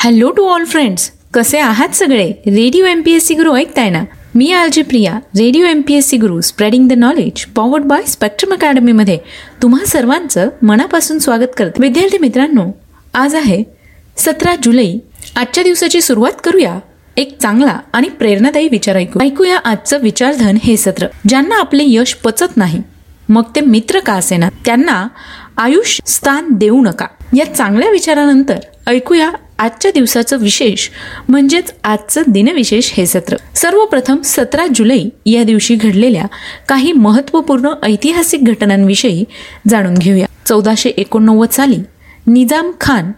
Hello to all friends कसे आहात सगळे? Radio M P S C Guru ऐकताय ना? मी आलजी Priya. Radio M P S C Guru spreading the knowledge powered by Spectrum अकॅडमीमध्ये तुम्हा सर्वांचं मनापासून स्वागत करते. विद्यार्थी मित्रांनो आज आहे सतरा जुलै. आजच्या दिवसाची सुरुवात करूया. एक चांगला आणि प्रेरणादायी विचार ऐकू ऐकूया आजचं विचारधन हे सत्र. ज्यांना आपले यश पचत नाही मग ते मित्र का असेना? त्यांना आयुष्य स्थान देऊ नका. या चांगल्या विचारानंतर ऐकूया आजच्या दिवसाचं विशेष म्हणजेच आजचं दिनविशेष हे सत्र. सर्वप्रथम सतरा जुलै या दिवशी घडलेल्या काही महत्त्वपूर्ण ऐतिहासिक घटनांविषयी जाणून घेऊया. चौदाशे एकोणनव्वद साली निजाम खान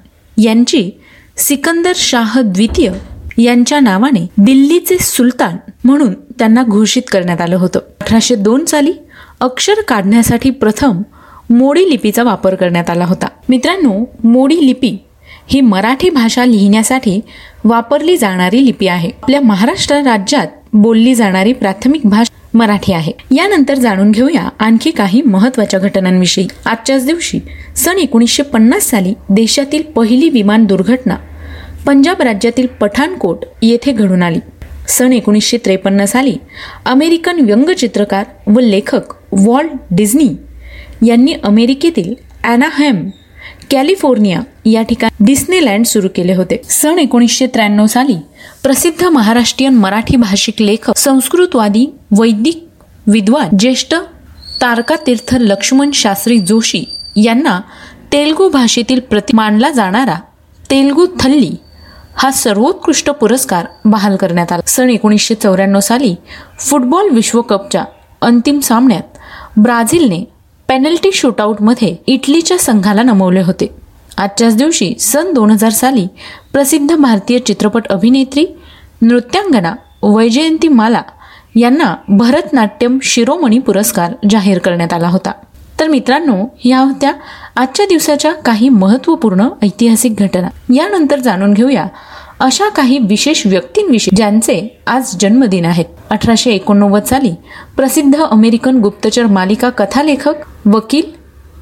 यांची सिकंदर शाह द्वितीय यांच्या नावाने दिल्लीचे सुलतान म्हणून त्यांना घोषित करण्यात आलं होतं. अठराशे दोन साली अक्षर काढण्यासाठी प्रथम मोडी लिपीचा वापर करण्यात आला होता. मित्रांनो मोडी लिपी ही मराठी भाषा लिहिण्यासाठी वापरली जाणारी लिपी आहे. आपल्या महाराष्ट्र राज्यात बोलली जाणारी प्राथमिक भाषा मराठी आहे. यानंतर जाणून घेऊया आणखी काही महत्त्वाच्या घटनांविषयी. आजच्याच दिवशी सन एकोणीसशे पन्नास साली देशातील पहिली विमान दुर्घटना पंजाब राज्यातील पठाणकोट येथे घडून आली. सन एकोणीसशे त्रेपन्न साली अमेरिकन व्यंगचित्रकार व लेखक वॉल्ट डिझनी यांनी अमेरिकेतील अॅनाहॅम कॅलिफोर्निया या ठिकाणी डिस्नेलँड सुरू केले होते. सन एकोणीसशे त्र्याण्णव साली प्रसिद्ध महाराष्ट्रीयन मराठी भाषिक लेखक संस्कृतवादी वैदिक विद्वान ज्येष्ठ तारकातीर्थ लक्ष्मण शास्त्री जोशी यांना तेलगू भाषेतील प्रति मानला जाणारा तेलगू थल्ली हा सर्वोत्कृष्ट पुरस्कार बहाल करण्यात आला. सन एकोणीसशे चौऱ्याण्णव साली फुटबॉल विश्वकपच्या अंतिम सामन्यात ब्राझीलने पेनल्टी शूटआउटमध्ये इटलीच्या संघाला नमवले होते. आजच्याच दिवशी सन दोन हजार साली प्रसिद्ध भारतीय चित्रपट अभिनेत्री नृत्यांगना वैजयंती माला यांना भरतनाट्यम शिरोमणी पुरस्कार जाहीर करण्यात आला होता. तर मित्रांनो या होत्या आजच्या दिवसाच्या काही महत्त्वपूर्ण ऐतिहासिक घटना. यानंतर जाणून घेऊया अशा काही विशेष व्यक्तींविषयी ज्यांचे आज जन्मदिन आहेत. अठराशे एकोणनव्वद साली प्रसिद्ध अमेरिकन गुप्तचर मालिका कथालेखक वकील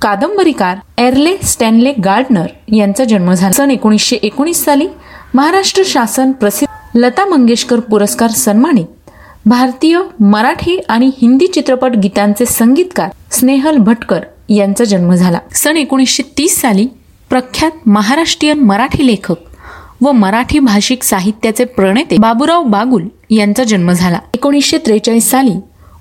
कादंबरीकार एर्ले स्टॅनले गार्डनर यांचा जन्म झाला. सन एकोणीसशे एकोणीस साली महाराष्ट्र शासन प्रसिद्ध लता मंगेशकर पुरस्कार सन्मानित भारतीय मराठी आणि हिंदी चित्रपट गीतांचे संगीतकार स्नेहल भटकर यांचा जन्म झाला. सन एकोणीसशे तीस साली प्रख्यात महाराष्ट्रीयन मराठी लेखक व मराठी भाषिक साहित्याचे प्रणेते बाबूराव बागुल यांचा जन्म झाला. एकोणीसशे त्रेचाळीस साली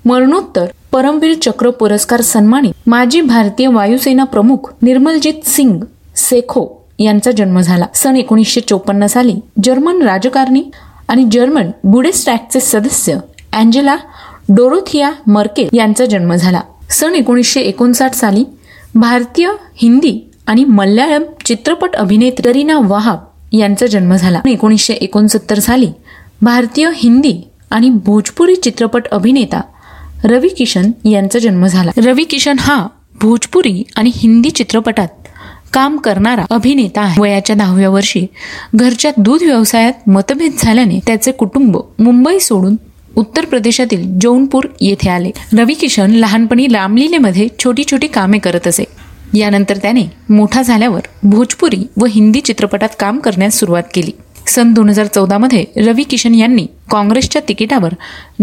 मरणोत्तर परमवीर चक्र पुरस्कार सन्मानित माजी भारतीय वायुसेना प्रमुख निर्मलजीत सिंग सेखो यांचा जन्म झाला. सन एकोणीसशे चोपन्न साली जर्मन राजकारणी आणि जर्मन बुडेस्टॅकचे सदस्य अँजेला डोरोथिया मर्केल यांचा जन्म झाला. सन एकोणीसशे एकोणसाठ साली भारतीय हिंदी आणि मल्याळम चित्रपट अभिनेत्री करीना वहाब यांचा जन्म झाला. एकोणीसशे एकोणसत्तर साली भारतीय हिंदी आणि भोजपुरी चित्रपट अभिनेता रवी किशन यांचा जन्म झाला. रवी किशन हा भोजपुरी आणि हिंदी चित्रपटात काम करणारा अभिनेता आहे. वयाच्या दहाव्या वर्षी घरच्या दूध व्यवसायात मतभेद झाल्याने त्याचे कुटुंब मुंबई सोडून उत्तर प्रदेशातील जौनपूर येथे आले. रवी किशन लहानपणी रामलीलेमध्ये छोटी छोटी कामे करत असे. यानंतर त्याने मोठा झाल्यावर भोजपुरी व हिंदी चित्रपटात काम करण्यास सुरुवात केली. सन दोन हजार चौदामध्ये रवी किशन यांनी काँग्रेसच्या तिकिटावर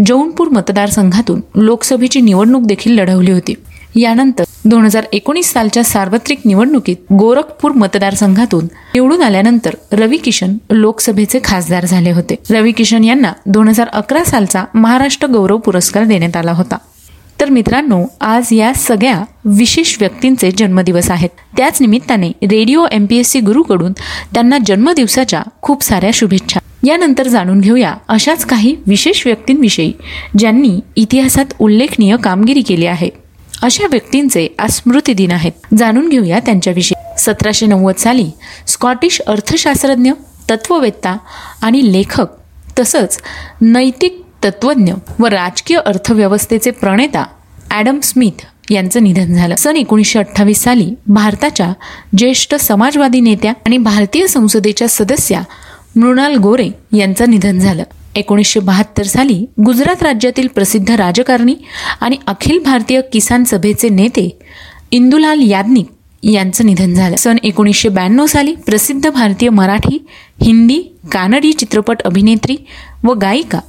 जौनपूर मतदारसंघातून लोकसभेची निवडणूक देखील लढवली होती. यानंतर दोन हजार एकोणीस सालच्या सार्वत्रिक निवडणुकीत गोरखपूर मतदारसंघातून निवडून आल्यानंतर रवी किशन लोकसभेचे खासदार झाले होते. रवी किशन यांना दोन हजार अकरा सालचा महाराष्ट्र गौरव पुरस्कार देण्यात आला होता. तर मित्रांनो आज या सगळ्या विशेष व्यक्तींचे जन्मदिवस आहेत. त्याच निमित्ताने radio M P S C गुरुकडून त्यांना जन्मदिवसाच्या खूप साऱ्या शुभेच्छा. यानंतर जाणून घेऊया अशाच काही विशेष व्यक्तींविषयी ज्यांनी इतिहासात उल्लेखनीय कामगिरी केली आहे. अशा व्यक्तींचे आज स्मृती दिन आहेत. जाणून घेऊया त्यांच्याविषयी. सतराशे नव्वद साली स्कॉटिश अर्थशास्त्रज्ञ तत्ववेत्ता आणि लेखक तसंच नैतिक तत्वज्ञ व राजकीय अर्थव्यवस्थेचे प्रणेता ॲडम स्मिथ यांचं निधन झालं. सन एकोणीसशे अठ्ठावीस साली भारताच्या ज्येष्ठ समाजवादी नेत्या आणि भारतीय संसदेच्या सदस्या मृणाल गोरे यांचं निधन झालं. एकोणीसशे बहात्तर साली गुजरात राज्यातील प्रसिद्ध राजकारणी आणि अखिल भारतीय किसान सभेचे नेते इंदुलाल याज्ञिक यांचं निधन झालं. सन एकोणीसशे ब्याण्णव साली प्रसिद्ध भारतीय मराठी हिंदी कानडी चित्रपट अभिनेत्री व गायिका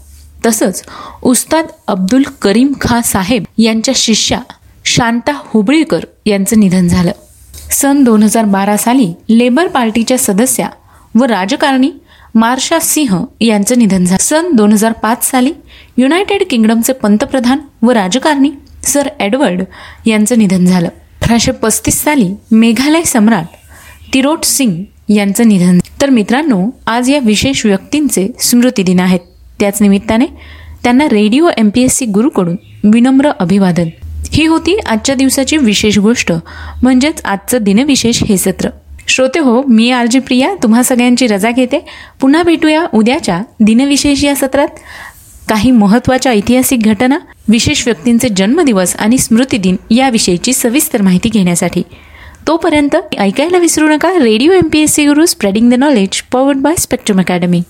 तसंच उस्ताद अब्दुल करीम खा साहेब यांच्या शिष्या शांता हुबळीकर यांचं निधन झालं. सन दोन हजार बारा साली लेबर पार्टीच्या सदस्या व राजकारणी मार्शा सिंह यांचं निधन झालं. सन दोन हजार पाच साली युनायटेड किंगडमचे पंतप्रधान व राजकारणी सर एडवर्ड यांचं निधन झालं. अठराशे पस्तीस साली मेघालय सम्राट तिरोट सिंग यांचं निधन तर मित्रांनो आज या विशेष व्यक्तींचे स्मृतिदिन आहेत. त्याच निमित्ताने त्यांना radio M P S C गुरुकडून विनम्र अभिवादन. ही होती आजच्या दिवसाची विशेष गोष्ट म्हणजेच आजचं दिनविशेष हे सत्र. श्रोते हो मी आरजी प्रिया तुम्हा सगळ्यांची रजा घेते. पुन्हा भेटूया उद्याच्या दिनविशेष या सत्रात. काही महत्त्वाच्या ऐतिहासिक घटना विशेष व्यक्तींचे जन्मदिवस आणि स्मृतिदिन याविषयीची सविस्तर माहिती घेण्यासाठी. तोपर्यंत ऐकायला विसरू नका radio M P S C Guru spreading the knowledge powered by Spectrum Academy.